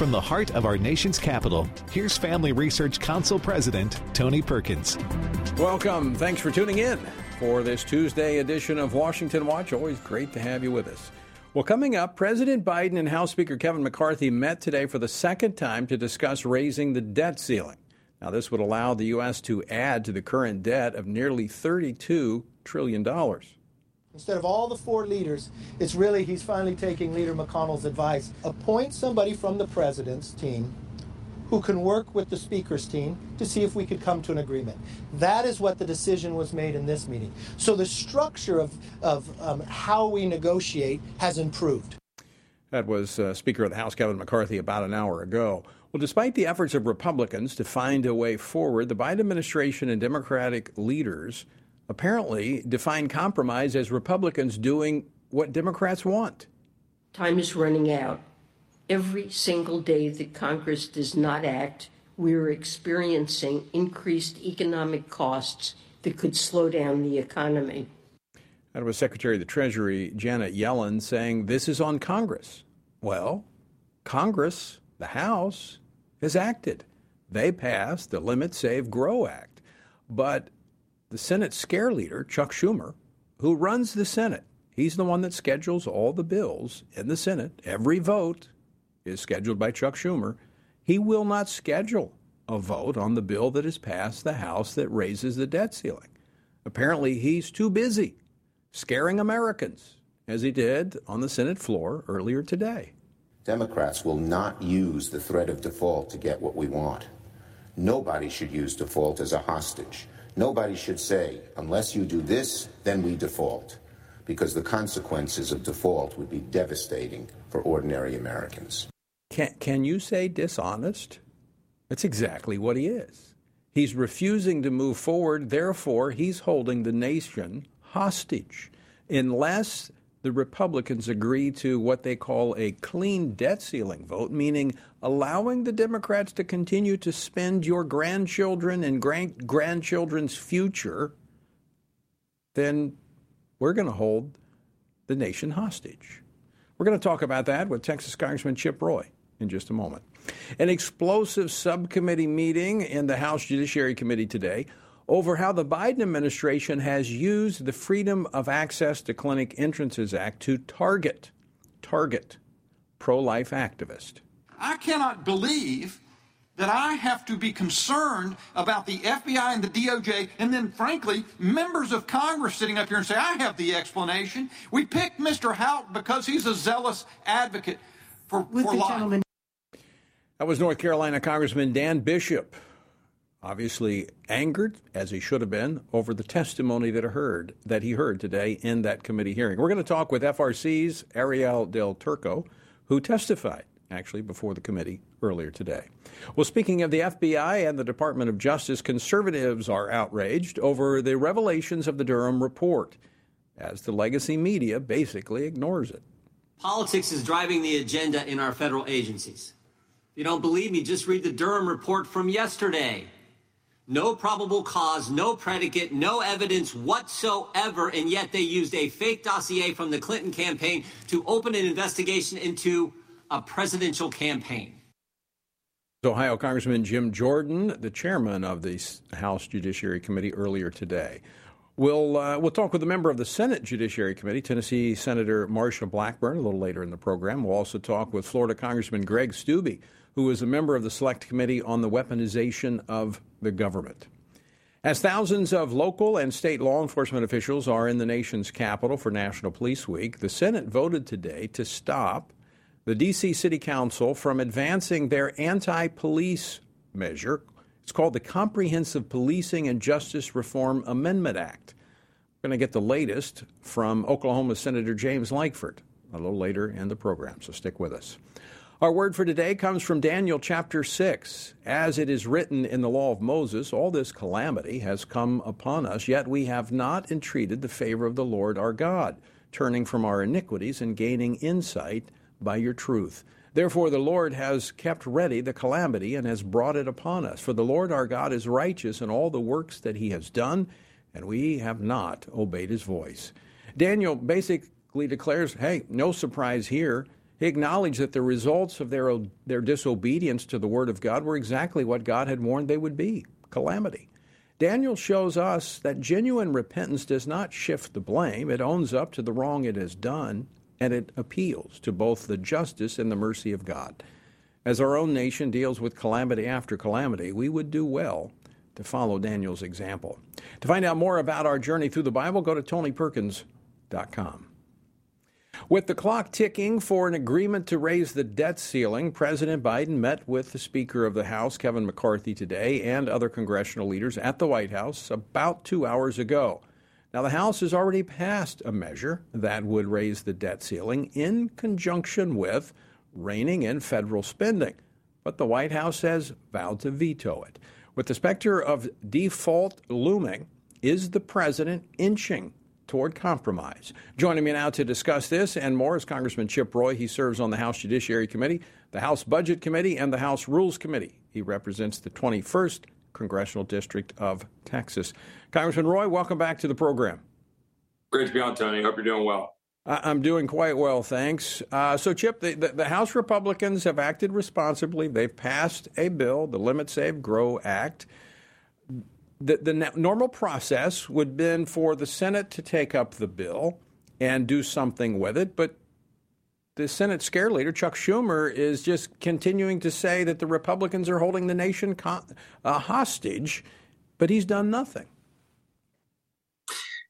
From the heart of our nation's capital, here's Family Research Council President Tony Perkins. Welcome. Thanks for tuning in for this Tuesday edition of Washington Watch. Always great to have you with us. Well, coming up, President Biden and House Speaker Kevin McCarthy met today for the second time to discuss raising the debt ceiling. Now, this would allow the U.S. to add to the current debt of nearly $32 trillion. Instead of all the four leaders, it's really he's finally taking Leader McConnell's advice. Appoint somebody from the president's team who can work with the speaker's team to see if we could come to an agreement. That is what the decision was made in this meeting. So the structure of, of um, how we negotiate has improved. That was uh, Speaker of the House Kevin McCarthy about an hour ago. Well, despite the efforts of Republicans to find a way forward, the Biden administration and Democratic leaders apparently define compromise as Republicans doing what Democrats want. Time is running out. Every single day that Congress does not act, we're experiencing increased economic costs that could slow down the economy. That was Secretary of the Treasury Janet Yellen saying this is on Congress. Well, Congress, the House, has acted. They passed the Limit Save Grow Act. But the Senate scare leader, Chuck Schumer, who runs the Senate. He's the one that schedules all the bills in the Senate. Every vote is scheduled by Chuck Schumer. He will not schedule a vote on the bill that has passed the House that raises the debt ceiling. Apparently, he's too busy scaring Americans, as he did on the Senate floor earlier today. Democrats will not use the threat of default to get what we want. Nobody should use default as a hostage. Nobody should say, unless you do this, then we default, because the consequences of default would be devastating for ordinary Americans. Can, can you say dishonest? That's exactly what he is. He's refusing to move forward, therefore, he's holding the nation hostage. Unless the Republicans agree to what they call a clean debt ceiling vote, meaning allowing the Democrats to continue to spend your grandchildren and grand- grandchildren's future, then we're going to hold the nation hostage. We're going to talk about that with Texas Congressman Chip Roy in just a moment. An explosive subcommittee meeting in the House Judiciary Committee today over how the Biden administration has used the Freedom of Access to Clinic Entrances Act to target target pro-life activists. I cannot believe that I have to be concerned about the FBI and the DOJ, and then, frankly, members of Congress sitting up here and say, I have the explanation. We picked Mr. Houck because he's a zealous advocate for, With for life. gentleman. That was North Carolina Congressman Dan Bishop obviously angered, as he should have been, over the testimony that, heard, that he heard today in that committee hearing. We're going to talk with FRC's Arielle Del Turco, who testified actually before the committee earlier today. Well, speaking of the FBI and the Department of Justice, conservatives are outraged over the revelations of the Durham report, as the legacy media basically ignores it. Politics is driving the agenda in our federal agencies. If you don't believe me, just read the Durham report from yesterday. No probable cause, no predicate, no evidence whatsoever, and yet they used a fake dossier from the Clinton campaign to open an investigation into a presidential campaign. Ohio Congressman Jim Jordan, the chairman of the House Judiciary Committee, earlier today. We'll, uh, we'll talk with a member of the Senate Judiciary Committee, Tennessee Senator Marsha Blackburn, a little later in the program. We'll also talk with Florida Congressman Greg Steube, who is a member of the Select Committee on the Weaponization of the Government. As thousands of local and state law enforcement officials are in the nation's capital for National Police Week, the Senate voted today to stop the D.C. City Council from advancing their anti police measure. It's called the Comprehensive Policing and Justice Reform Amendment Act. We're going to get the latest from Oklahoma Senator James Lankford a little later in the program, so stick with us. Our word for today comes from Daniel chapter 6. As it is written in the law of Moses, all this calamity has come upon us, yet we have not entreated the favor of the Lord our God, turning from our iniquities and gaining insight by your truth. Therefore, the Lord has kept ready the calamity and has brought it upon us. For the Lord our God is righteous in all the works that he has done, and we have not obeyed his voice. Daniel basically declares, hey, no surprise here. He acknowledged that the results of their, their disobedience to the word of God were exactly what God had warned they would be calamity. Daniel shows us that genuine repentance does not shift the blame, it owns up to the wrong it has done, and it appeals to both the justice and the mercy of God. As our own nation deals with calamity after calamity, we would do well to follow Daniel's example. To find out more about our journey through the Bible, go to TonyPerkins.com. With the clock ticking for an agreement to raise the debt ceiling, President Biden met with the Speaker of the House, Kevin McCarthy, today and other congressional leaders at the White House about two hours ago. Now, the House has already passed a measure that would raise the debt ceiling in conjunction with reining in federal spending, but the White House has vowed to veto it. With the specter of default looming, is the president inching toward compromise? Joining me now to discuss this and more is Congressman Chip Roy. He serves on the House Judiciary Committee, the House Budget Committee, and the House Rules Committee. He represents the 21st Congressional District of Texas. Congressman Roy, welcome back to the program. Great to be on, Tony. Hope you're doing well. I'm doing quite well, thanks. Uh, so, Chip, the, the, the, House Republicans have acted responsibly. They've passed a bill, the Limit Save Grow Act. The, the normal process would have been for the Senate to take up the bill and do something with it, but the Senate scare leader, Chuck Schumer, is just continuing to say that the Republicans are holding the nation uh, hostage, but he's done nothing.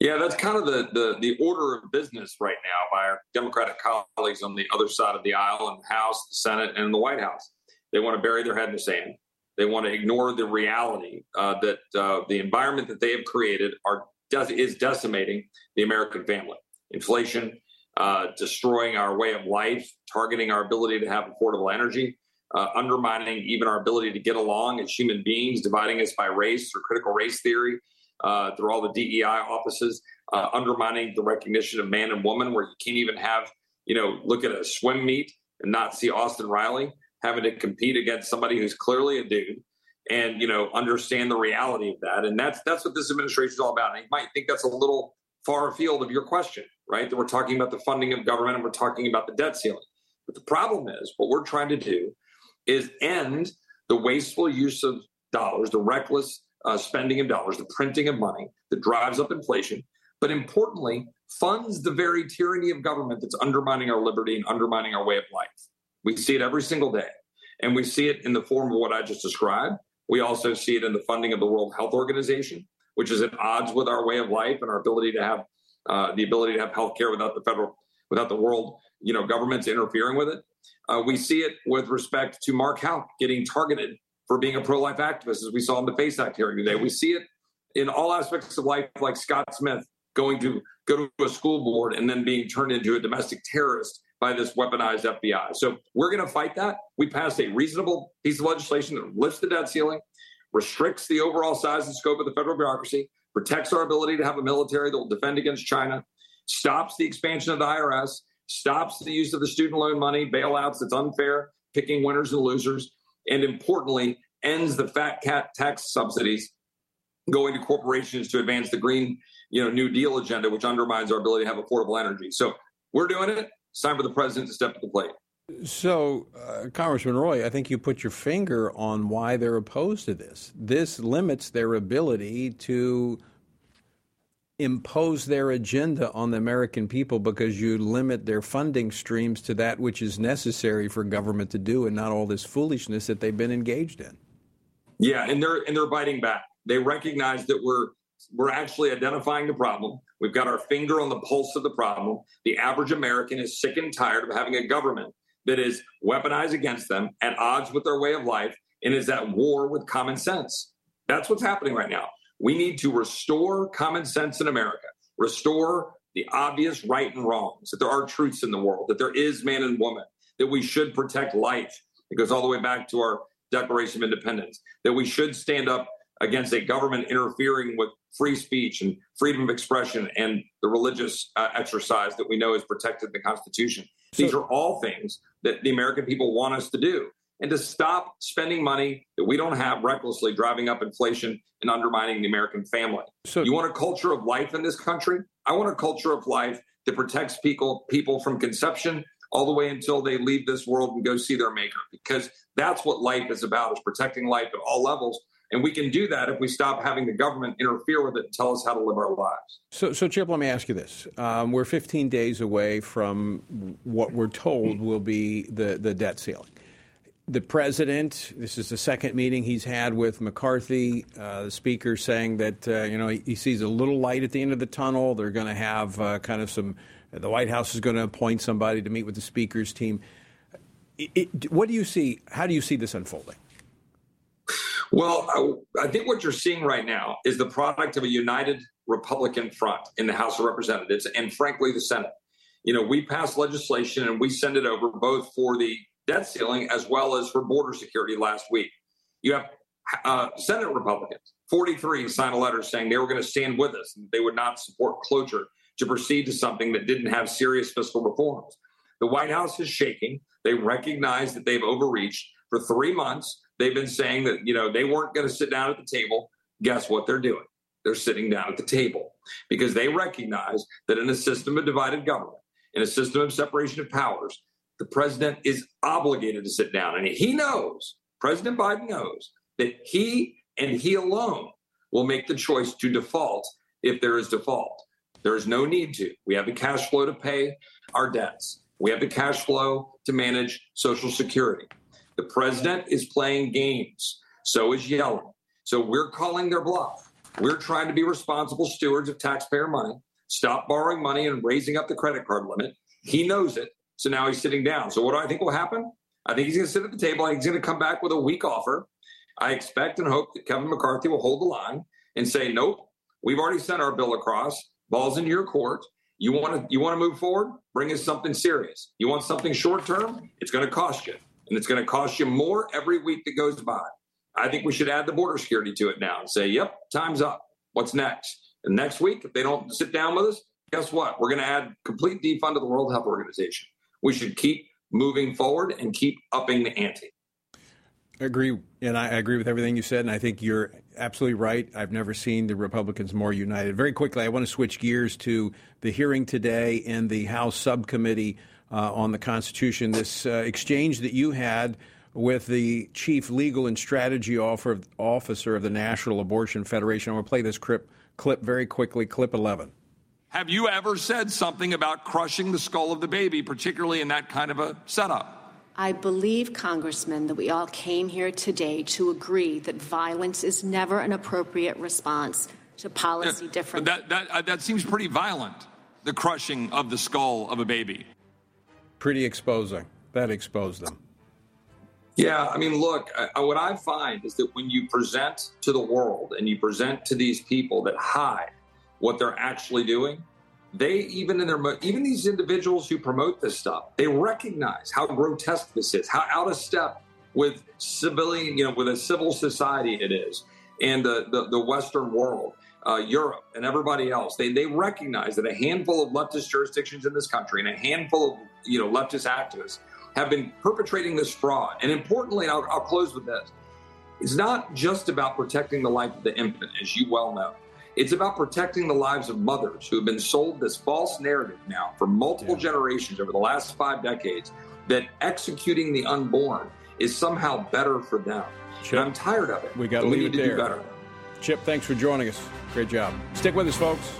Yeah, that's kind of the, the, the order of business right now by our Democratic colleagues on the other side of the aisle in the House, the Senate, and the White House. They want to bury their head in the sand. They want to ignore the reality uh, that uh, the environment that they have created are is decimating the American family. Inflation, uh, destroying our way of life, targeting our ability to have affordable energy, uh, undermining even our ability to get along as human beings, dividing us by race or critical race theory, uh, through all the DEI offices, uh, undermining the recognition of man and woman, where you can't even have, you know, look at a swim meet and not see Austin Riley having to compete against somebody who's clearly a dude and you know understand the reality of that. And that's that's what this administration is all about. And you might think that's a little far afield of your question right? That we're talking about the funding of government and we're talking about the debt ceiling. But the problem is what we're trying to do is end the wasteful use of dollars the reckless uh, spending of dollars, the printing of money that drives up inflation, but importantly, funds the very tyranny of government that's undermining our liberty and undermining our way of life. We see it every single day. And we see it in the form of what I just described. We also see it in the funding of the World Health Organization, which is at odds with our way of life and our ability to have uh, the ability to have health care without the federal, without the world, you know, governments interfering with it. Uh, we see it with respect to Mark Houck getting targeted for being a pro-life activist, as we saw in the FACE Act hearing today. We see it in all aspects of life, like Scott Smith going to go to a school board and then being turned into a domestic terrorist by this weaponized FBI. So we're going to fight that. We passed a reasonable piece of legislation that lifts the debt ceiling, restricts the overall size and scope of the federal bureaucracy, protects our ability to have a military that will defend against China, stops the expansion of the IRS, stops the use of the student loan money, bailouts that's unfair, picking winners and losers, and importantly, ends the fat cat tax subsidies going to corporations to advance the green, you know, New Deal agenda, which undermines our ability to have affordable energy. So we're doing it. It's time for the president to step to the plate. So, uh, Congressman Roy, I think you put your finger on why they're opposed to this. This limits their ability to impose their agenda on the American people because you limit their funding streams to that which is necessary for government to do and not all this foolishness that they've been engaged in. Yeah, and they're and they're biting back. They recognize that we're we're actually identifying the problem. We've got our finger on the pulse of the problem. The average American is sick and tired of having a government that is weaponized against them, at odds with their way of life, and is at war with common sense. That's what's happening right now. We need to restore common sense in America, restore the obvious right and wrongs, that there are truths in the world, that there is man and woman, that we should protect life. It goes all the way back to our Declaration of Independence, that we should stand up against a government interfering with free speech and freedom of expression and the religious uh, exercise that we know is protected in the Constitution. So, These are all things that the American people want us to do and to stop spending money that we don't have recklessly, driving up inflation and undermining the American family. So, you want a culture of life in this country? I want a culture of life that protects people people from conception all the way until they leave this world and go see their maker because that's what life is about is protecting life at all levels and we can do that if we stop having the government interfere with it and tell us how to live our lives. So, so Chip, let me ask you this. Um, we're 15 days away from what we're told will be the, the debt ceiling. The president, this is the second meeting he's had with McCarthy, uh, the speaker saying that, uh, you know, he, he, sees a little light at the end of the tunnel. They're going to have uh, kind of some, the White House is going to appoint somebody to meet with the speaker's team. It, it, what do you see? How do you see this unfolding? Well, I, I think what you're seeing right now is the product of a united Republican front in the House of Representatives and, frankly, the Senate. You know, we pass legislation and we send it over both for the debt ceiling as well as for border security last week. You have uh, Senate Republicans, 43 signed a letter saying they were going to stand with us and they would not support cloture to proceed to something that didn't have serious fiscal reforms. The White House is shaking. They recognize that they've overreached for three months. They've been saying that, you know, they weren't going to sit down at the table. Guess what they're doing? They're sitting down at the table because they recognize that in a system of divided government, in a system of separation of powers, the president is obligated to sit down. And he knows, President Biden knows, that he and he alone will make the choice to default if there is default. There is no need to. We have the cash flow to pay our debts. We have the cash flow to manage Social Security. The president is playing games. So is Yellen. So we're calling their bluff. We're trying to be responsible stewards of taxpayer money, stop borrowing money and raising up the credit card limit. He knows it. So now he's sitting down. So what do I think will happen? I think he's going to sit at the table. He's going to come back with a weak offer. I expect and hope that Kevin McCarthy will hold the line and say, nope, we've already sent our bill across. Ball's into your court. You want to you want to move forward? Bring us something serious. You want something short term? It's going to cost you and it's going to cost you more every week that goes by. I think we should add the border security to it now and say, yep, time's up. What's next? And next week, if they don't sit down with us, guess what? We're going to add complete defund to the World Health Organization. We should keep moving forward and keep upping the ante. I agree, and I agree with everything you said, and I think you're absolutely right. I've never seen the Republicans more united. Very quickly, I want to switch gears to the hearing today in the House subcommittee uh, on the Constitution. This uh, exchange that you had with the chief legal and strategy officer of the National Abortion Federation. I'm going to play this clip, clip very quickly, clip 11. Have you ever said something about crushing the skull of the baby, particularly in that kind of a setup? I believe, Congressman, that we all came here today to agree that violence is never an appropriate response to policy yeah, differences. That, that, uh, that seems pretty violent, the crushing of the skull of a baby pretty exposing. That exposed them. Yeah, I mean, look, I, what I find is that when you present to the world and you present to these people that hide what they're actually doing, they even in their even these individuals who promote this stuff, they recognize how grotesque this is, how out of step with civilian, you know, with a civil society it is, and the the, the Western world uh, Europe and everybody else, they, they recognize that a handful of leftist jurisdictions in this country and a handful of you know leftist activists have been perpetrating this fraud. And importantly, and I'll, I'll close with this: it's not just about protecting the life of the infant, as you well know. It's about protecting the lives of mothers who have been sold this false narrative now for multiple yeah. generations over the last five decades that executing the unborn is somehow better for them. Chip, and I'm tired of it. We got to leave it there. do better. Chip, thanks for joining us. Great job. Stick with us, folks.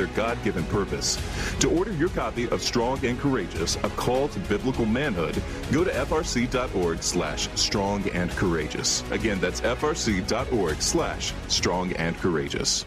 their God given purpose. To order your copy of Strong and Courageous, A Call to Biblical Manhood, go to frc.org slash strong and courageous. Again, that's frc.org slash strong and courageous.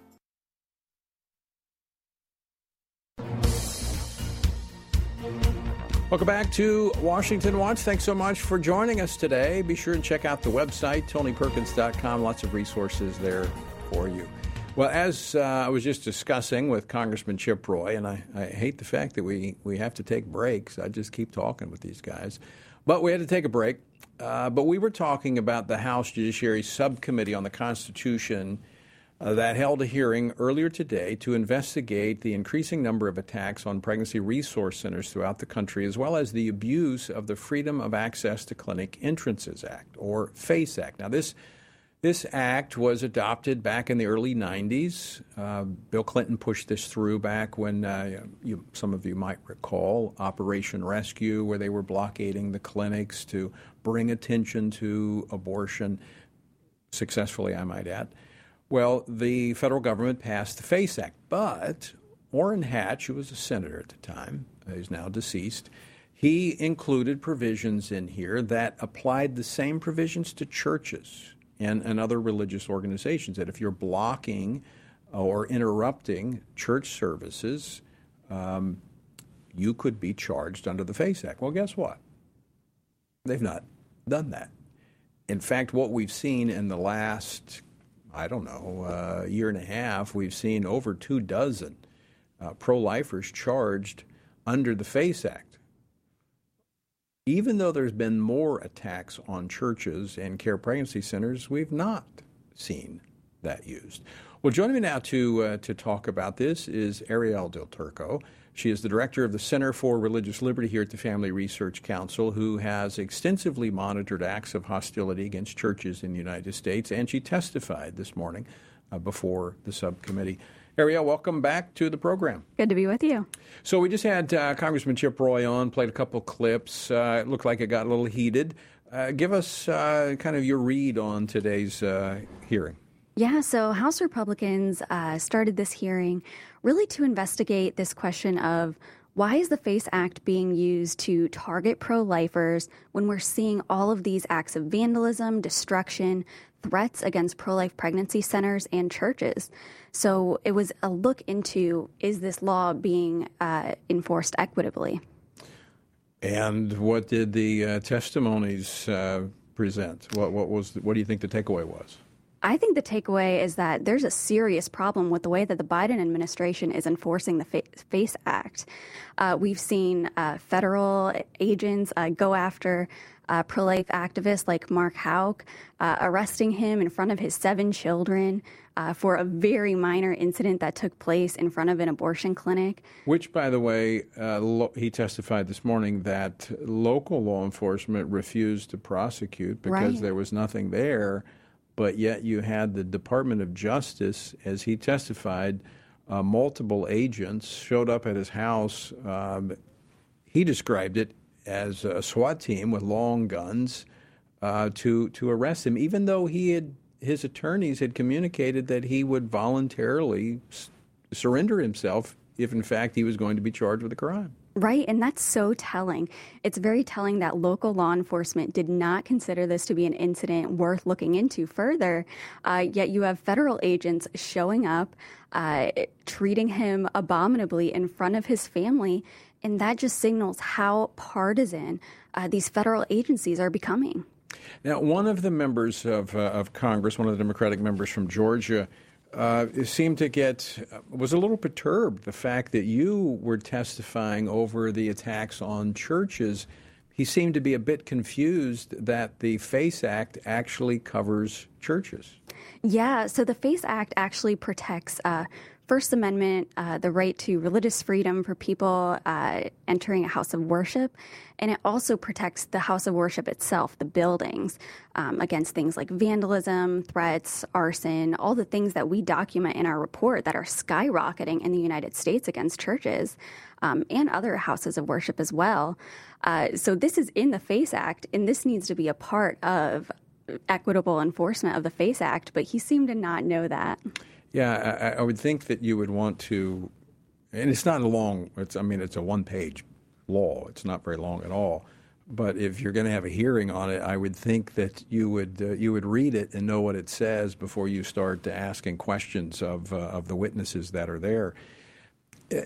Welcome back to Washington Watch. Thanks so much for joining us today. Be sure and check out the website, tonyperkins.com. Lots of resources there for you. Well, as uh, I was just discussing with Congressman Chip Roy, and I, I, hate the fact that we, we have to take breaks. I just keep talking with these guys. But we had to take a break. Uh, but we were talking about the House Judiciary Subcommittee on the Constitution that held a hearing earlier today to investigate the increasing number of attacks on pregnancy resource centers throughout the country, as well as the abuse of the Freedom of Access to Clinic Entrances Act, or FACE Act. Now, this this act was adopted back in the early 90s. Uh, Bill Clinton pushed this through back when uh, you, some of you might recall Operation Rescue, where they were blockading the clinics to bring attention to abortion successfully, I might add. Well, the federal government passed the FACE Act, but Orrin Hatch, who was a senator at the time, he's now deceased, he included provisions in here that applied the same provisions to churches and, and other religious organizations. That if you're blocking or interrupting church services, um, you could be charged under the FACE Act. Well, guess what? They've not done that. In fact, what we've seen in the last I don't know, a uh, year and a half, we've seen over two dozen uh, pro lifers charged under the FACE Act. Even though there's been more attacks on churches and care pregnancy centers, we've not seen that used. Well, joining me now to, uh, to talk about this is Arielle Del Turco. She is the director of the Center for Religious Liberty here at the Family Research Council, who has extensively monitored acts of hostility against churches in the United States, and she testified this morning uh, before the subcommittee. Arielle, welcome back to the program. Good to be with you. So we just had uh, Congressman Chip Roy on, played a couple clips. Uh, it looked like it got a little heated. Uh, give us uh, kind of your read on today's uh, hearing. Yeah, so House Republicans uh, started this hearing really to investigate this question of why is the FACE Act being used to target pro lifers when we're seeing all of these acts of vandalism, destruction, threats against pro life pregnancy centers and churches? So it was a look into is this law being uh, enforced equitably? And what did the uh, testimonies uh, present? What, what was what do you think the takeaway was? I think the takeaway is that there's a serious problem with the way that the Biden administration is enforcing the FACE Act. Uh, we've seen uh, federal agents uh, go after uh, pro life activists like Mark Houck, uh, arresting him in front of his seven children uh, for a very minor incident that took place in front of an abortion clinic. Which, by the way, uh, lo- he testified this morning that local law enforcement refused to prosecute because Right. there was nothing there, but yet you had the Department of Justice, as he testified, uh, multiple agents showed up at his house. Um, he described it as a SWAT team with long guns uh, to to arrest him, even though he had his attorneys had communicated that he would voluntarily s- surrender himself if, in fact, he was going to be charged with a crime. Right, and that's so telling. It's very telling that local law enforcement did not consider this to be an incident worth looking into further. Uh, yet you have federal agents showing up, uh, treating him abominably in front of his family, and that just signals how partisan uh, these federal agencies are becoming. Now, one of the members of, uh, of Congress, one of the Democratic members from Georgia, uh, seemed to get was a little perturbed the fact that you were testifying over the attacks on churches. He seemed to be a bit confused that the FACE Act actually covers churches. Yeah, so the FACE Act actually protects uh, First Amendment, uh, the right to religious freedom for people uh, entering a house of worship, and it also protects the house of worship itself, the buildings, um, against things like vandalism, threats, arson, all the things that we document in our report that are skyrocketing in the United States against churches um, and other houses of worship as well. Uh, so this is in the FACE Act, and this needs to be a part of equitable enforcement of the FACE Act, but he seemed to not know that. Yeah, I, I would think that you would want to, and it's not a long. It's I mean, it's a one-page law. It's not very long at all. But if you're going to have a hearing on it, I would think that you would uh, you would read it and know what it says before you start to asking questions of uh, of the witnesses that are there. Uh,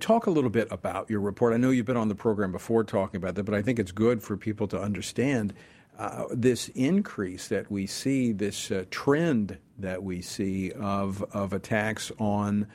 Talk a little bit about your report. I know you've been on the program before talking about that, but I think it's good for people to understand uh, this increase that we see, this uh, trend that we see of, of attacks on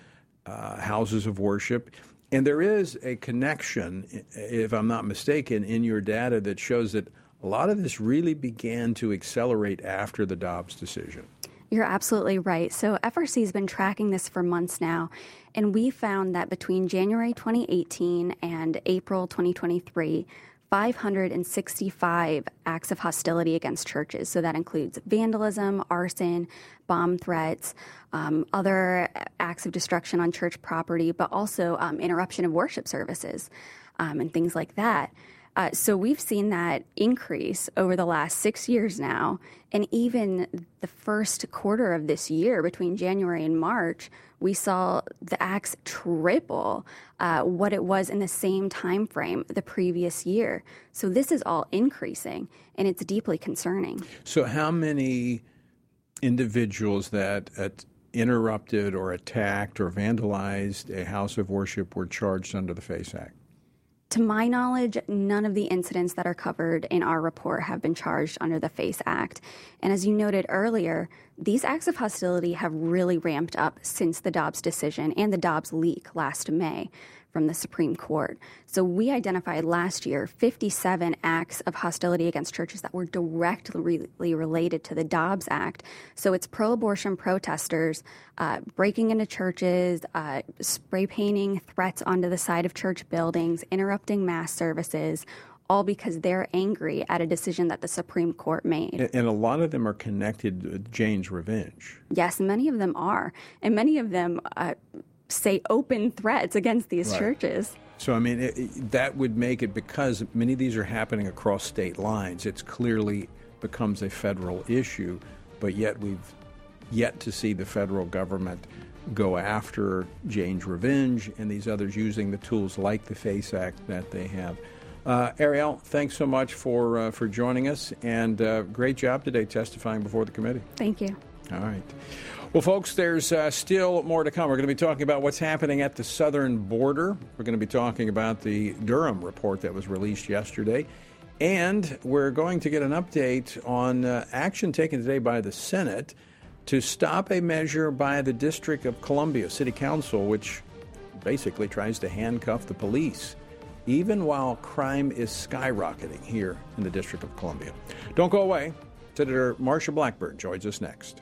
uh, houses of worship. And there is a connection, if I'm not mistaken, in your data that shows that a lot of this really began to accelerate after the Dobbs decision. You're absolutely right. So, FRC has been tracking this for months now, and we found that between January 2018 and April 2023, 565 acts of hostility against churches. So that includes vandalism, arson, bomb threats, um, other acts of destruction on church property, but also um, interruption of worship services um, and things like that. Uh, so we've seen that increase over the last six years now. And even the first quarter of this year, between January and March, we saw the acts triple uh, what it was in the same time frame the previous year. So this is all increasing, and it's deeply concerning. So, how many individuals that at interrupted or attacked or vandalized a house of worship were charged under the FACE Act? To my knowledge, none of the incidents that are covered in our report have been charged under the FACE Act. And as you noted earlier, these acts of hostility have really ramped up since the Dobbs decision and the Dobbs leak last May from the Supreme Court. So we identified last year 57 acts of hostility against churches that were directly related to the Dobbs Act. So it's pro abortion protesters uh, breaking into churches, uh, spray painting threats onto the side of church buildings, interrupting mass services. All because they're angry at a decision that the Supreme Court made. And, a lot of them are connected with Jane's revenge. Yes, many of them are. And many of them uh, say open threats against these Right. churches. So, I mean, it, it- that would make it because many of these are happening across state lines. It's clearly becomes a federal issue, but yet we've yet to see the federal government go after Jane's Revenge and these others using the tools like the FACE Act that they have. Uh, Arielle, thanks so much for uh, for joining us, and uh, great job today testifying before the committee. Thank you. All right. Well, folks, there's uh, still more to come. We're going to be talking about what's happening at the southern border. We're going to be talking about the Durham report that was released yesterday. And we're going to get an update on uh, action taken today by the Senate to stop a measure by the District of Columbia City Council, which basically tries to handcuff the police. even while crime is skyrocketing here in the District of Columbia. Don't go away. Senator Marsha Blackburn joins us next.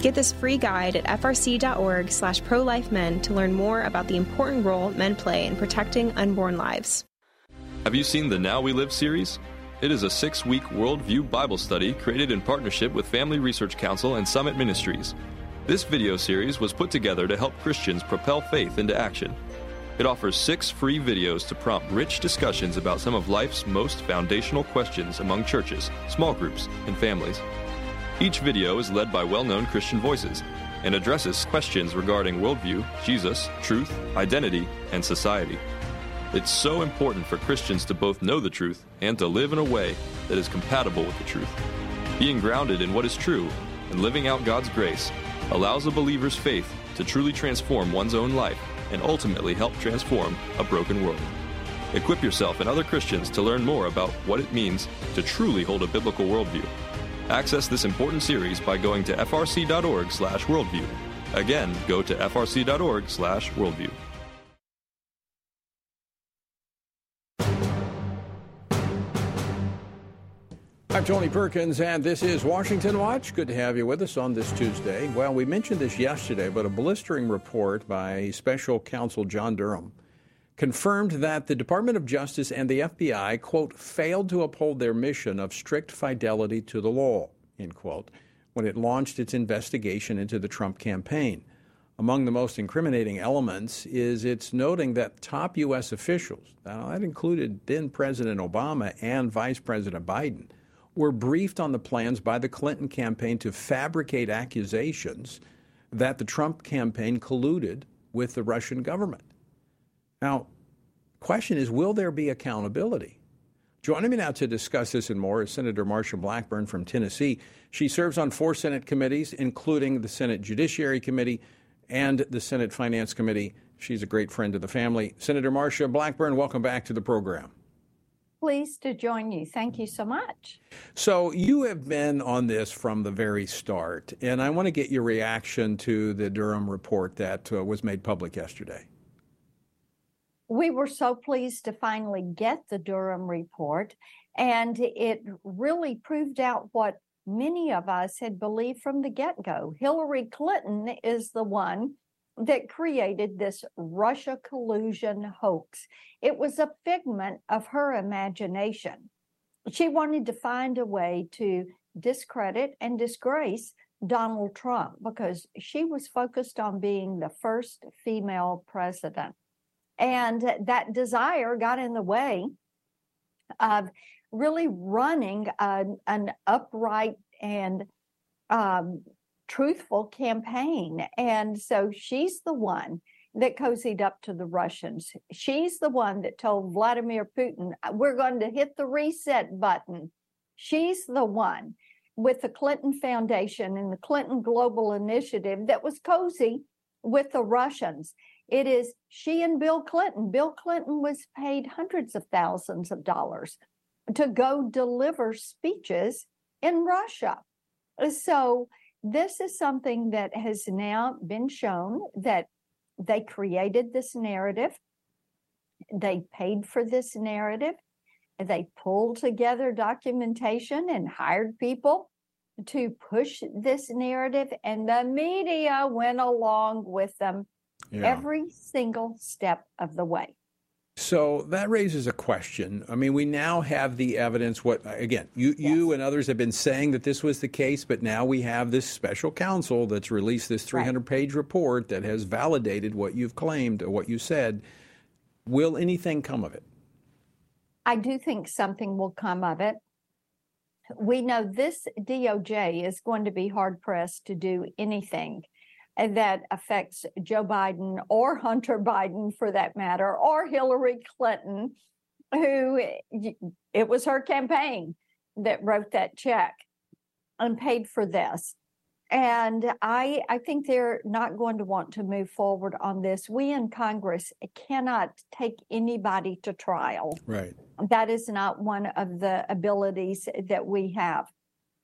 Get this free guide at frc.org slash prolifemen to learn more about the important role men play in protecting unborn lives. Have you seen the Now We Live series? It is a six week worldview Bible study created in partnership with Family Research Council and Summit Ministries. This video series was put together to help Christians propel faith into action. It offers six free videos to prompt rich discussions about some of life's most foundational questions among churches, small groups, and families. Each video is led by well known Christian voices and addresses questions regarding worldview, Jesus, truth, identity, and society. It's so important for Christians to both know the truth and to live in a way that is compatible with the truth. Being grounded in what is true and living out God's grace allows a believer's faith to truly transform one's own life and ultimately help transform a broken world. Equip yourself and other Christians to learn more about what it means to truly hold a biblical worldview. Access this important series by going to frc.org/worldview. Again, go to frc.org/worldview. I'm Tony Perkins, and this is Washington Watch. Good to have you with us on this Tuesday. Well, we mentioned this yesterday, but a blistering report by Special Counsel John Durham confirmed that the Department of Justice and the FBI, quote, failed to uphold their mission of strict fidelity to the law, end quote, when it launched its investigation into the Trump campaign. Among the most incriminating elements is its noting that top U.S. officials, now that included then President Obama and Vice President Biden, were briefed on the plans by the Clinton campaign to fabricate accusations that the Trump campaign colluded with the Russian government. Now, question is will there be accountability? Joining me now to discuss this and more is Senator Marsha Blackburn from Tennessee. She serves on four Senate committees, including the Senate Judiciary Committee and the Senate Finance Committee. She's a great friend of the family. Senator Marsha Blackburn, welcome back to the program pleased to join you. Thank you so much. So, you have been on this from the very start, and I want to get your reaction to the Durham report that uh, was made public yesterday. We were so pleased to finally get the Durham report, and it really proved out what many of us had believed from the get go. Hillary Clinton is the one that created this Russia collusion hoax. It was a figment of her imagination. She wanted to find a way to discredit and disgrace Donald Trump because she was focused on being the first female president. And that desire got in the way of really running an, upright and um, truthful campaign. And so she's the one that cozied up to the Russians. She's the one that told Vladimir Putin, we're going to hit the reset button. She's the one with the Clinton Foundation and the Clinton Global Initiative that was cozy with the Russians. It is she and Bill Clinton. Bill Clinton was paid hundreds of thousands of dollars to go deliver speeches in Russia. So this is something that has now been shown that they created this narrative. They paid for this narrative. They pulled together documentation and hired people to push this narrative, and the media went along with them yeah. every single step of the way. So that raises a question. I mean, we now have the evidence. What again? You, yes. you and others have been saying that this was the case, but now we have this special counsel that's released this 300-page report that has validated what you've claimed or what you said. Will anything come of it? I do think something will come of it. We know this DOJ is going to be hard pressed to do anything that affects Joe Biden or Hunter Biden for that matter, or Hillary Clinton, who it was her campaign that wrote that check and paid for this. And I, I think they're not going to want to move forward on this. We in Congress cannot take anybody to trial. Right. That is not one of the abilities that we have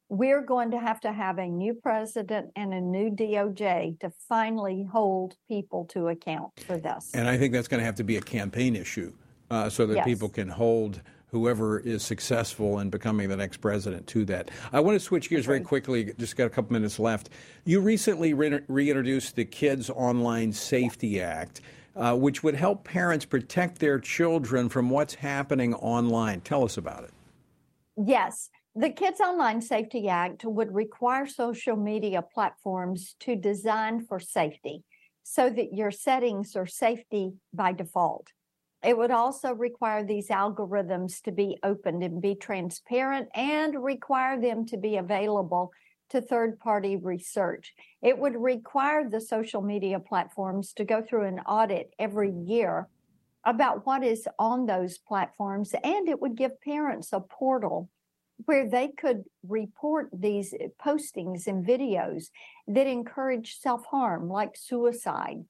we're going to have to have a new president and a new DOJ to finally hold people to account for this. And I think that's going to have to be a campaign issue uh, so that yes. people can hold whoever is successful in becoming the next president to that. I want to switch gears very quickly, just got a couple minutes left. You recently re- reintroduced the Kids Online Safety Act. Uh, which would help parents protect their children from what's happening online. Tell us about it. Yes. The Kids Online Safety Act would require social media platforms to design for safety so that your settings are safety by default. It would also require these algorithms to be opened and be transparent and require them to be available to third party research. It would require the social media platforms to go through an audit every year about what is on those platforms, and it would give parents a portal where they could report these eh, postings and videos that encourage self harm, like suicide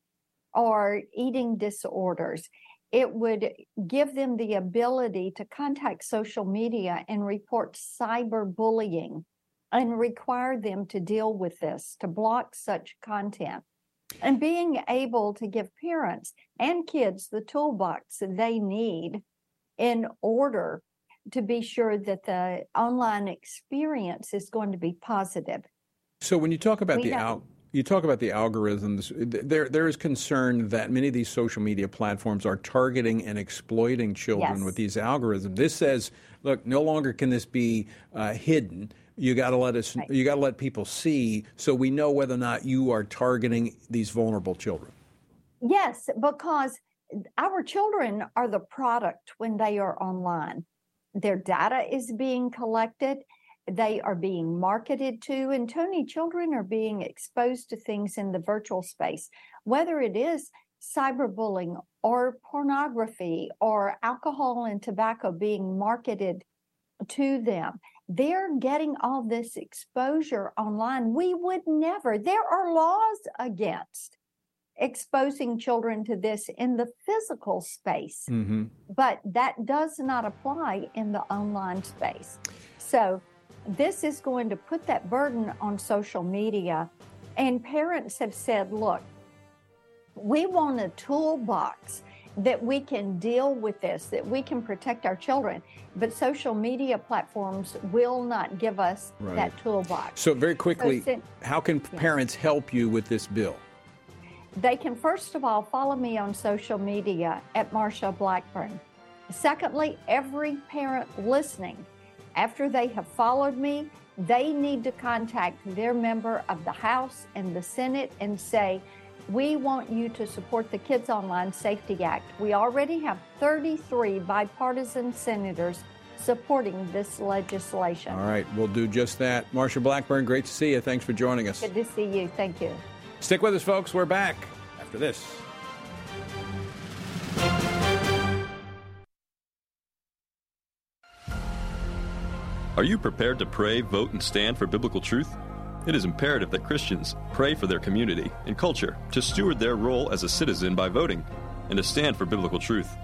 or eating disorders. It would give them the ability to contact social media and report cyberbullying and require them to deal with this, to block such content. And being able to give parents and kids the toolbox they need in order to be sure that the online experience is going to be positive. So when you talk about we the out, you talk about the algorithms. There, there is concern that many of these social media platforms are targeting and exploiting children yes. with these algorithms. This says, look, no longer can this be uh, hidden. You got to let us. Right. You got to let people see, so we know whether or not you are targeting these vulnerable children. Yes, because our children are the product when they are online their data is being collected they are being marketed to and tony children are being exposed to things in the virtual space whether it is cyberbullying or pornography or alcohol and tobacco being marketed to them. They're getting all this exposure online we would never there are laws against exposing children to this in the physical space, mm-hmm. but that does not apply in the online space. So, this is going to put that burden on social media. And parents have said, look, we want a toolbox that we can deal with this, that we can protect our children. But social media platforms will not give us right. that toolbox. So, very quickly, so, how can yeah. parents help you with this bill? They can first of all follow me on social media at Marsha Blackburn. Secondly, every parent listening, after they have followed me, they need to contact their member of the House and the Senate and say, we want you to support the Kids Online Safety Act. We already have 33 bipartisan senators supporting this legislation. All right, we'll do just that. Marsha Blackburn, great to see you. Thanks for joining us. Good to see you. Thank you. Stick with us, folks. We're back after this. Are you prepared to pray, vote, and stand for biblical truth? It is imperative that Christians pray for their community and culture to steward their role as a citizen by voting and to stand for biblical truth.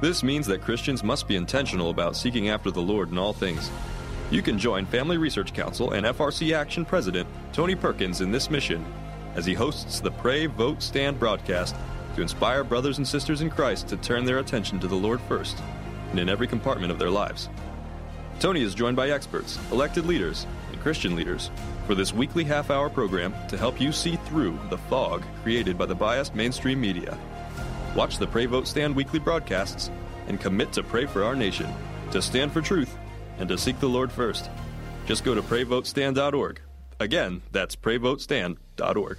This means that Christians must be intentional about seeking after the Lord in all things. You can join Family Research Council and FRC Action President Tony Perkins in this mission as he hosts the Pray, Vote, Stand broadcast to inspire brothers and sisters in Christ to turn their attention to the Lord first and in every compartment of their lives. Tony is joined by experts, elected leaders, and Christian leaders for this weekly half hour program to help you see through the fog created by the biased mainstream media. Watch the Pray Vote Stand weekly broadcasts and commit to pray for our nation, to stand for truth, and to seek the Lord first. Just go to prayvotestand.org. Again, that's prayvotestand.org.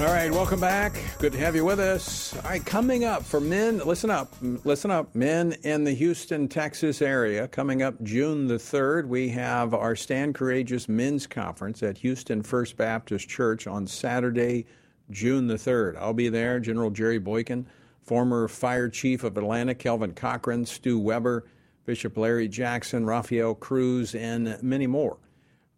All right, welcome back. Good to have you with us. All right, coming up for men, listen up, listen up, men in the Houston, Texas area. Coming up June the 3rd, we have our Stand Courageous Men's Conference at Houston First Baptist Church on Saturday, June the 3rd. I'll be there. General Jerry Boykin, former Fire Chief of Atlanta, Kelvin Cochran, Stu Weber, Bishop Larry Jackson, Rafael Cruz, and many more.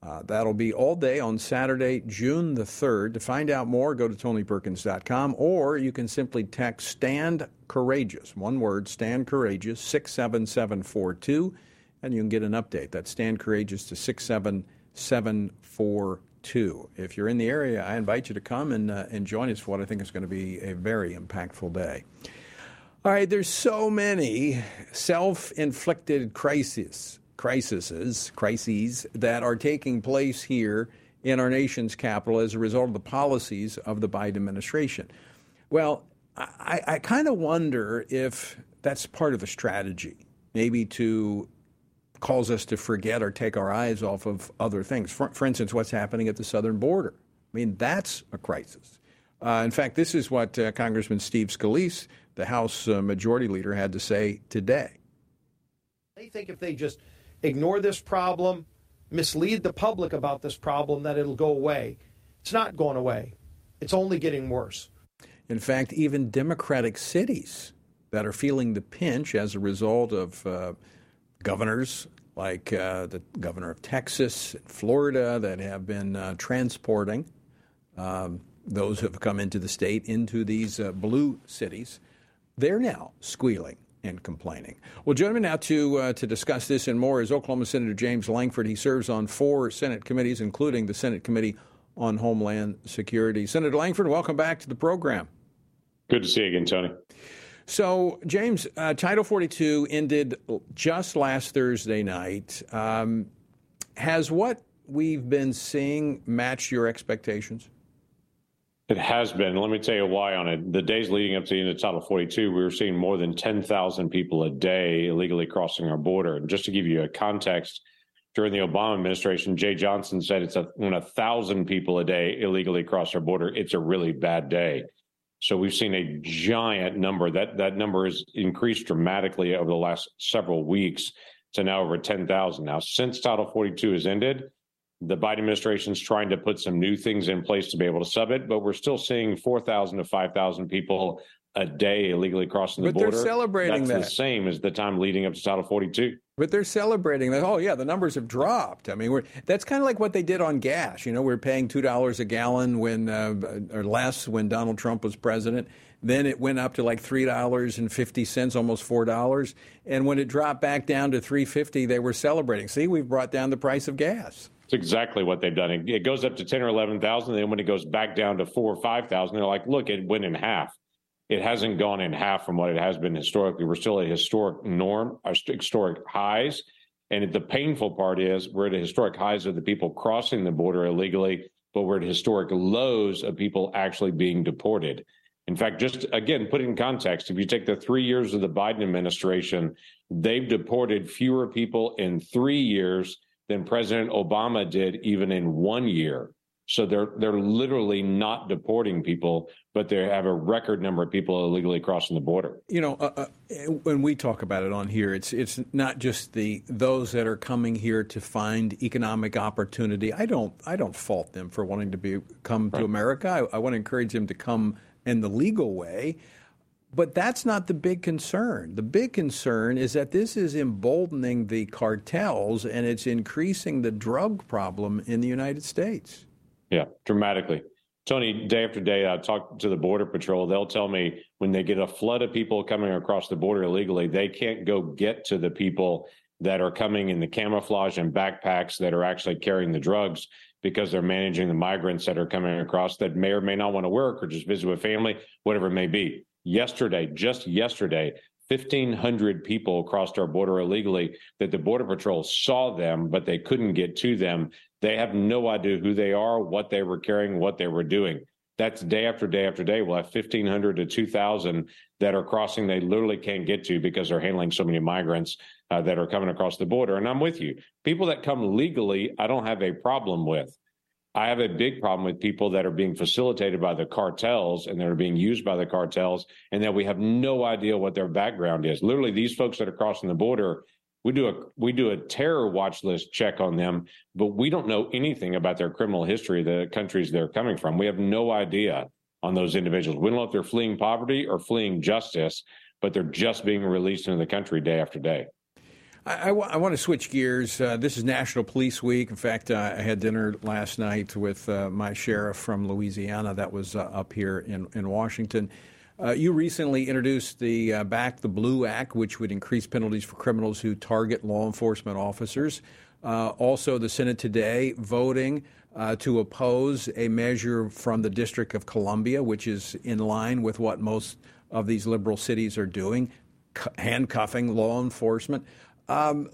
Uh, that'll be all day on Saturday, June the 3rd. To find out more, go to TonyPerkins.com or you can simply text Stand Courageous, one word, Stand Courageous, 67742, and you can get an update. That's Stand Courageous to 67742. If you're in the area, I invite you to come and, uh, and join us for what I think is going to be a very impactful day. All right, there's so many self inflicted crises crises, crises that are taking place here in our nation's capital as a result of the policies of the Biden administration. Well, I, I kind of wonder if that's part of the strategy, maybe to cause us to forget or take our eyes off of other things. For, for instance, what's happening at the southern border. I mean, that's a crisis. Uh, in fact, this is what uh, Congressman Steve Scalise, the House uh, Majority Leader, had to say today. They think if they just ignore this problem, mislead the public about this problem, that it'll go away. It's not going away, it's only getting worse. In fact, even Democratic cities that are feeling the pinch as a result of uh, governors like uh, the governor of Texas and Florida that have been uh, transporting um, those who have come into the state into these uh, blue cities, they're now squealing and complaining. Well, joining me now to uh, to discuss this and more is Oklahoma Senator James Lankford. He serves on four Senate committees, including the Senate Committee on Homeland Security. Senator Lankford, welcome back to the program. Good to see you again, Tony. So, James, uh, Title 42 ended just last Thursday night. Um, has what we've been seeing matched your expectations? It has been. Let me tell you why on it. The days leading up to the end of Title 42, we were seeing more than 10,000 people a day illegally crossing our border. And just to give you a context, during the Obama administration, Jeh Johnson said it's a, when a thousand people a day illegally cross our border, it's a really bad day. So we've seen a giant number. That that number has increased dramatically over the last several weeks to now over 10,000. Now, since Title 42 has ended, the Biden administration is trying to put some new things in place to be able to sub it, but we're still seeing 4,000 to 5,000 people a day illegally crossing the but border. But they're celebrating That's that. the same as the time leading up to Title 42. But they're celebrating that. Oh yeah, the numbers have dropped. I mean, we're, that's kind of like what they did on gas. You know, we are paying two dollars a gallon when uh, or less when Donald Trump was president. Then it went up to like three dollars and fifty cents, almost four dollars. And when it dropped back down to three fifty, they were celebrating. See, we've brought down the price of gas. It's exactly what they've done. It, goes up to ten or eleven thousand. Then when it goes back down to four or five thousand, they're like, "Look, it went in half." It hasn't gone in half from what it has been historically. We're still at historic norm, uh, our historic highs. And the painful part is we're at historic highs of the people crossing the border illegally, but we're at historic lows of people actually being deported. In fact, just again, put in context, if you take the three years of the Biden administration, they've deported fewer people in three years than President Obama did even in one year. So they're they're literally not deporting people, but they have a record number of people illegally crossing the border. You know, uh, uh, when we talk about it on here, it's it's not just the those that are coming here to find economic opportunity. I don't I don't fault them for wanting to be come right. to America. I, I want to encourage them to come in the legal way. But that's not the big concern. The big concern is that this is emboldening the cartels and it's increasing the drug problem in the United States. Yeah, dramatically. Tony, day after day, I talk to the Border Patrol. They'll tell me when they get a flood of people coming across the border illegally, they can't go get to the people that are coming in the camouflage and backpacks that are actually carrying the drugs because they're managing the migrants that are coming across that may or may not want to work or just visit with family, whatever it may be. Yesterday, just yesterday, 1,500 people crossed our border illegally that the Border Patrol saw them, but they couldn't get to them. They have no idea who they are, what they were carrying, what they were doing. That's day after day after day. We'll have 1,500 to 2,000 that are crossing they literally can't get to because they're handling so many migrants uh, that are coming across the border. And I'm with you. People that come legally, I don't have a problem with. I have a big problem with people that are being facilitated by the cartels and that are being used by the cartels, and that we have no idea what their background is. Literally, these folks that are crossing the border, we do a we do a terror watch list check on them, but we don't know anything about their criminal history, the countries they're coming from. We have no idea on those individuals. We don't know if they're fleeing poverty or fleeing justice, but they're just being released into the country day after day. I, I, w- I want to switch gears. Uh, this is National Police Week. In fact, uh, I had dinner last night with uh, my sheriff from Louisiana that was uh, up here in, in Washington. Uh, you recently introduced the uh, Back the Blue Act, which would increase penalties for criminals who target law enforcement officers. also, the Senate today voting to oppose a measure from the District of Columbia, which is in line with what most of these liberal cities are doing, handcuffing law enforcement. Um,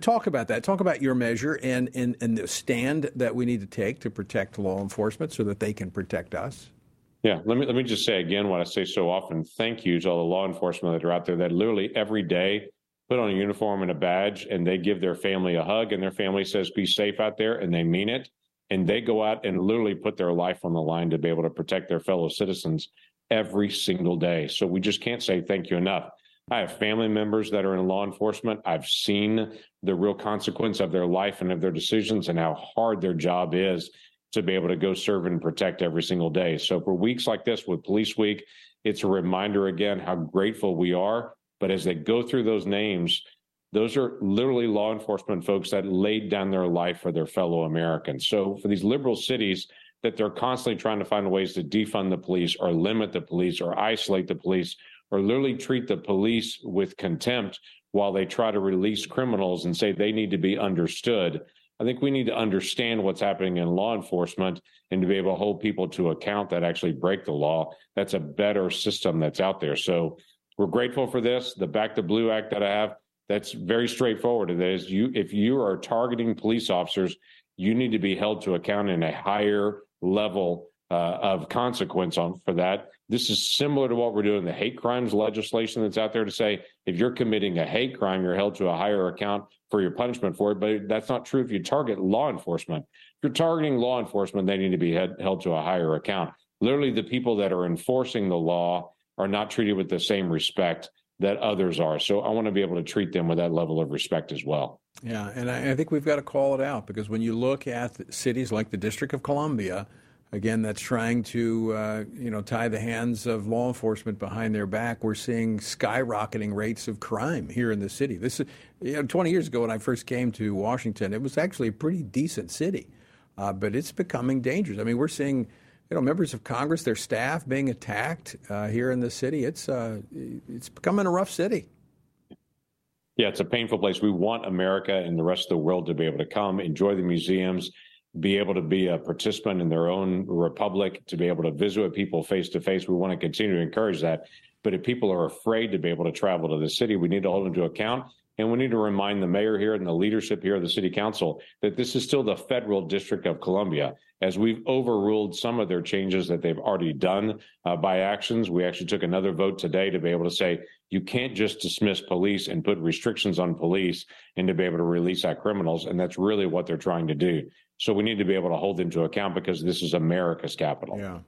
talk about that. Talk about your measure and, and, and the stand that we need to take to protect law enforcement so that they can protect us. Yeah, let me let me just say again what I say so often. Thank you to all the law enforcement that are out there that literally every day put on a uniform and a badge and they give their family a hug and their family says be safe out there and they mean it and they go out and literally put their life on the line to be able to protect their fellow citizens every single day. So we just can't say thank you enough. I have family members that are in law enforcement. I've seen the real consequence of their life and of their decisions and how hard their job is to be able to go serve and protect every single day. So for weeks like this with Police Week, it's a reminder again how grateful we are. But as they go through those names, those are literally law enforcement folks that laid down their life for their fellow Americans. So for these liberal cities that they're constantly trying to find ways to defund the police or limit the police or isolate the police or literally treat the police with contempt while they try to release criminals and say they need to be understood. I think we need to understand what's happening in law enforcement and to be able to hold people to account that actually break the law. That's a better system that's out there. So we're grateful for this. The Back the Blue Act that I have, that's very straightforward. That is, you if you are targeting police officers, you need to be held to account in a higher level uh, of consequence on for that. This is similar to what we're doing the hate crimes legislation that's out there to say if you're committing a hate crime, you're held to a higher account for your punishment for it. But that's not true if you target law enforcement. If you're targeting law enforcement, they need to be held to a higher account. literally the people that are enforcing the law are not treated with the same respect that others are. So I want to be able to treat them with that level of respect as well. Yeah, and I, I think we've got to call it out because when you look at cities like the District of Columbia, again, that's trying to uh, you know tie the hands of law enforcement behind their back. We're seeing skyrocketing rates of crime here in the city. This is you know, 20 years ago when I first came to Washington, it was actually a pretty decent city, uh, but it's becoming dangerous. I mean, we're seeing you know members of Congress, their staff being attacked uh, here in the city. It's uh, it's becoming a rough city. Yeah, it's a painful place. We want America and the rest of the world to be able to come, enjoy the museums, be able to be a participant in their own republic, to be able to visit with people face to face. We want to continue to encourage that. But if people are afraid to be able to travel to the city, we need to hold them to account. And we need to remind the mayor here and the leadership here of the city council that this is still the federal district of Columbia. As we've overruled some of their changes that they've already done uh, by actions, we actually took another vote today to be able to say you can't just dismiss police and put restrictions on police and to be able to release our criminals. And that's really what they're trying to do. So we need to be able to hold them to account because this is America's capital. Yeah.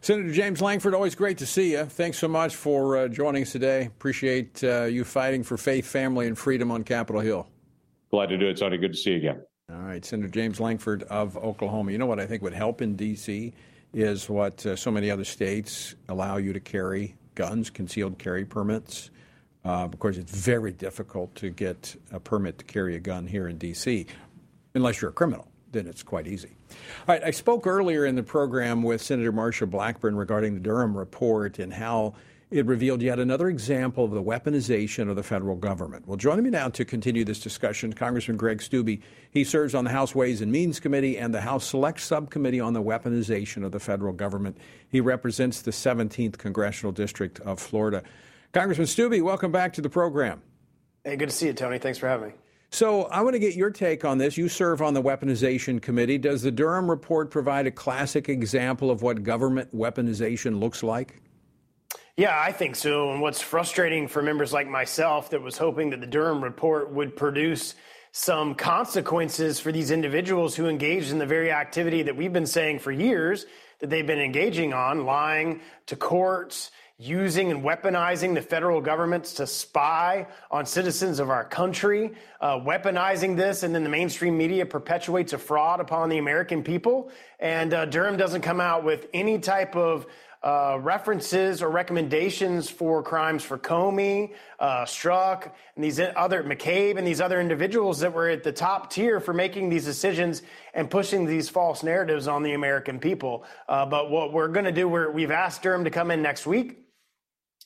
Senator James Lankford, always great to see you. Thanks so much for uh, joining us today. Appreciate uh, you fighting for faith, family, and freedom on Capitol Hill. Glad to do it, Tony. Good to see you again. All right, Senator James Lankford of Oklahoma. You know what I think would help in D.C. is what uh, so many other states allow you to carry guns, concealed carry permits. Uh, of course, it's very difficult to get a permit to carry a gun here in D.C. unless you're a criminal then it's quite easy. All right, I spoke earlier in the program with Senator Marsha Blackburn regarding the Durham report and how it revealed yet another example of the weaponization of the federal government. Well, joining me now to continue this discussion, Congressman Greg Steube. He serves on the House Ways and Means Committee and the House Select Subcommittee on the Weaponization of the Federal Government. He represents the 17th Congressional District of Florida. Congressman Steube, welcome back to the program. Hey, good to see you, Tony. Thanks for having me. So I want to get your take on this. You serve on the Weaponization Committee. Does the Durham report provide a classic example of what government weaponization looks like? Yeah, I think so. And what's frustrating for members like myself that was hoping that the Durham report would produce some consequences for these individuals who engaged in the very activity that we've been saying for years that they've been engaging on, lying to courts, using and weaponizing the federal governments to spy on citizens of our country, uh, weaponizing this, and then the mainstream media perpetuates a fraud upon the American people. And uh, Durham doesn't come out with any type of uh, references or recommendations for crimes for Comey, uh, Strzok, and these other McCabe and these other individuals that were at the top tier for making these decisions and pushing these false narratives on the American people. Uh, but what we're going to do, we have asked Durham to come in next week.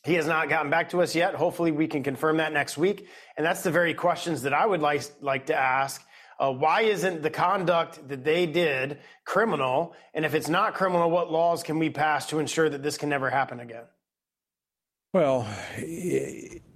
He has not gotten back to us yet. Hopefully, we can confirm that next week. And that's the very questions that I would like, like to ask. Uh, why isn't the conduct that they did criminal? And if it's not criminal, what laws can we pass to ensure that this can never happen again? Well,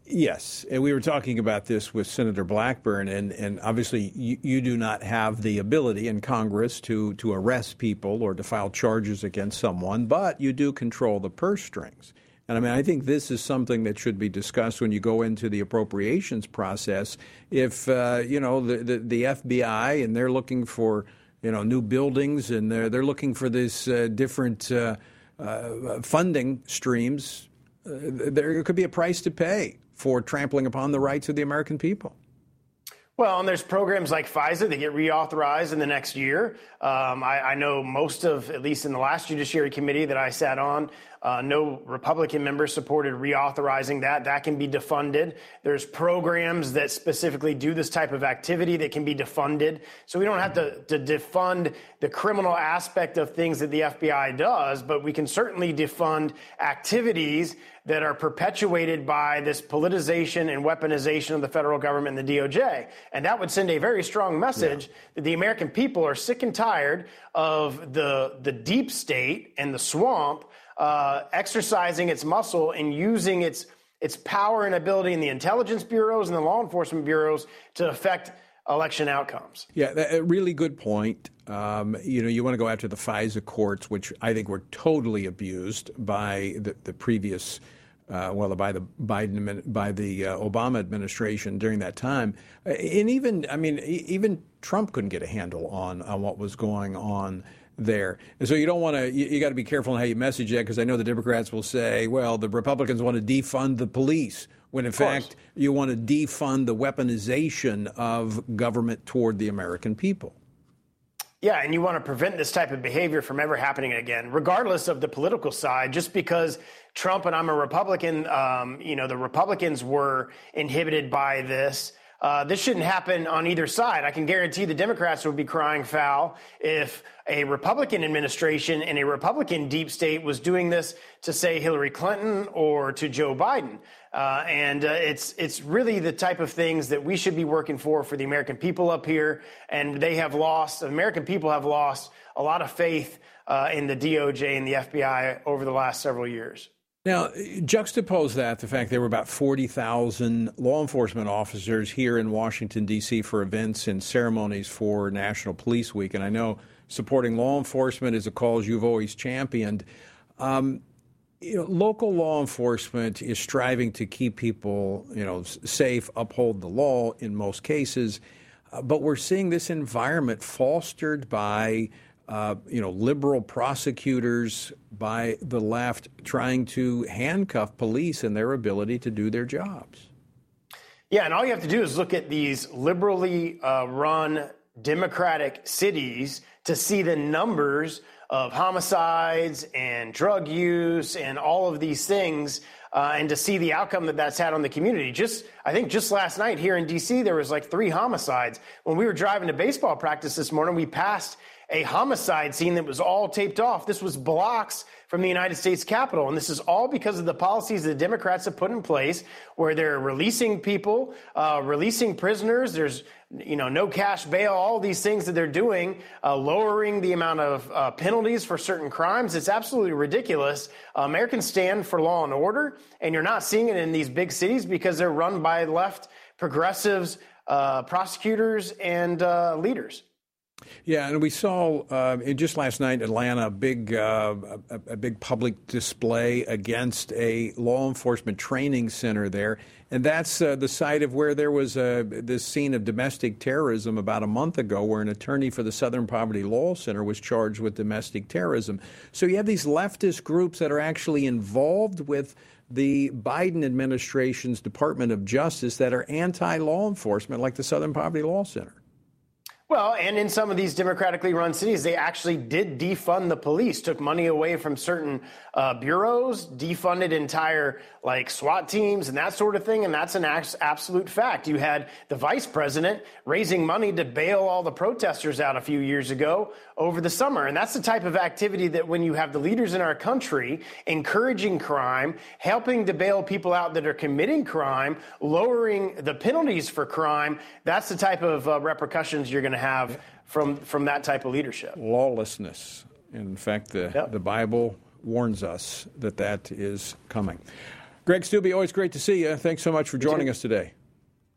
yes. And we were talking about this with Senator Blackburn, and, and obviously you, you do not have the ability in Congress to, to arrest people or to file charges against someone, but you do control the purse strings. And I mean, I think this is something that should be discussed when you go into the appropriations process. If uh, you know the, the, the FBI and they're looking for you know new buildings and they're they're looking for this uh, different uh, uh funding streams, uh, there could be a price to pay for trampling upon the rights of the American people. Well, and there's programs like FISA that get reauthorized in the next year. Um, I, I, know most of, at least in the last Judiciary Committee that I sat on, Uh, no Republican members supported reauthorizing that. That can be defunded. There's programs that specifically do this type of activity that can be defunded. So we don't have to, to defund the criminal aspect of things that the FBI does, but we can certainly defund activities that are perpetuated by this politicization and weaponization of the federal government and the DOJ. And that would send a very strong message yeah. that the American people are sick and tired of the, the deep state and the swamp uh, exercising its muscle and using its its power and ability in the intelligence bureaus and the law enforcement bureaus to affect election outcomes. Yeah, a really good point. Um, you know, you want to go after the FISA courts, which I think were totally abused by the, the previous, uh, well, by the Biden, by the uh, Obama administration during that time, and even, I mean, even Trump couldn't get a handle on on what was going on there. And so you don't want to, you, you got to be careful on how you message that because I know the Democrats will say, well, the Republicans want to defund the police, when in fact you want to defund the weaponization of government toward the American people. Yeah, and you want to prevent this type of behavior from ever happening again, regardless of the political side. Just because Trump and I'm a Republican, um, you know, the Republicans were inhibited by this uh, this shouldn't happen on either side. I can guarantee the Democrats would be crying foul if a Republican administration and a Republican deep state was doing this to, say, Hillary Clinton or to Joe Biden. Uh, and uh, it's it's really the type of things that we should be working for for the American people up here. And they have lost, American people have lost a lot of faith uh, in the DOJ and the FBI over the last several years. Now, juxtapose that the fact there were about 40,000 law enforcement officers here in Washington, D.C. for events and ceremonies for National Police Week. And I know supporting law enforcement is a cause you've always championed. Um, you know, local law enforcement is striving to keep people, you know, safe, uphold the law in most cases. Uh, but we're seeing this environment fostered by uh, you know, liberal prosecutors by the left trying to handcuff police and their ability to do their jobs. Yeah, and all you have to do is look at these liberally uh, run democratic cities to see the numbers of homicides and drug use and all of these things uh, and to see the outcome that that's had on the community. Just, I think just last night here in DC, there was like three homicides. When we were driving to baseball practice this morning, we passed a homicide scene that was all taped off. This was blocks from the United States Capitol. And this is all because of the policies the Democrats have put in place where they're releasing people, uh, releasing prisoners. There's, you know, no cash bail, all these things that they're doing, uh, lowering the amount of uh, penalties for certain crimes. It's absolutely ridiculous. Americans stand for law and order, and you're not seeing it in these big cities because they're run by left progressives, uh, prosecutors, and uh, leaders. Yeah, and we saw uh, just last night in Atlanta a big uh, a, a, big public display against a law enforcement training center there, and that's uh, the site of where there was uh, this scene of domestic terrorism about a month ago, where an attorney for the Southern Poverty Law Center was charged with domestic terrorism. So you have these leftist groups that are actually involved with the Biden administration's Department of Justice that are anti-law enforcement, like the Southern Poverty Law Center. Well, and in some of these democratically run cities, they actually did defund the police, took money away from certain uh, bureaus, defunded entire like SWAT teams and that sort of thing. And that's an absolute fact. You had the vice president raising money to bail all the protesters out a few years ago over the summer. And that's the type of activity that when you have the leaders in our country encouraging crime, helping to bail people out that are committing crime, lowering the penalties for crime, that's the type of uh, repercussions you're going to have from, from that type of leadership. Lawlessness. In fact, the, yep. the Bible warns us that that is coming. Greg Steube, always great to see you. Thanks so much for joining us today.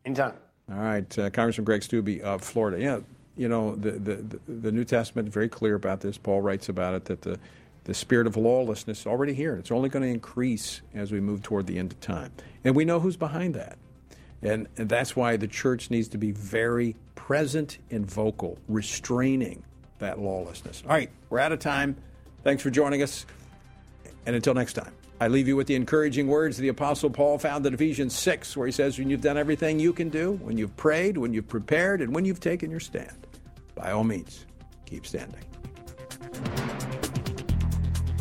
Anytime. All right, uh, Congressman Greg Steube of Florida. Yeah, you know the, the the New Testament is very clear about this. Paul writes about it that the the spirit of lawlessness is already here. It's only going to increase as we move toward the end of time, and we know who's behind that. And, and that's why the church needs to be very present and vocal, restraining that lawlessness. All right, we're out of time. Thanks for joining us. And until next time. I leave you with the encouraging words the Apostle Paul found in Ephesians 6, where he says, When you've done everything you can do, when you've prayed, when you've prepared, and when you've taken your stand, by all means, keep standing.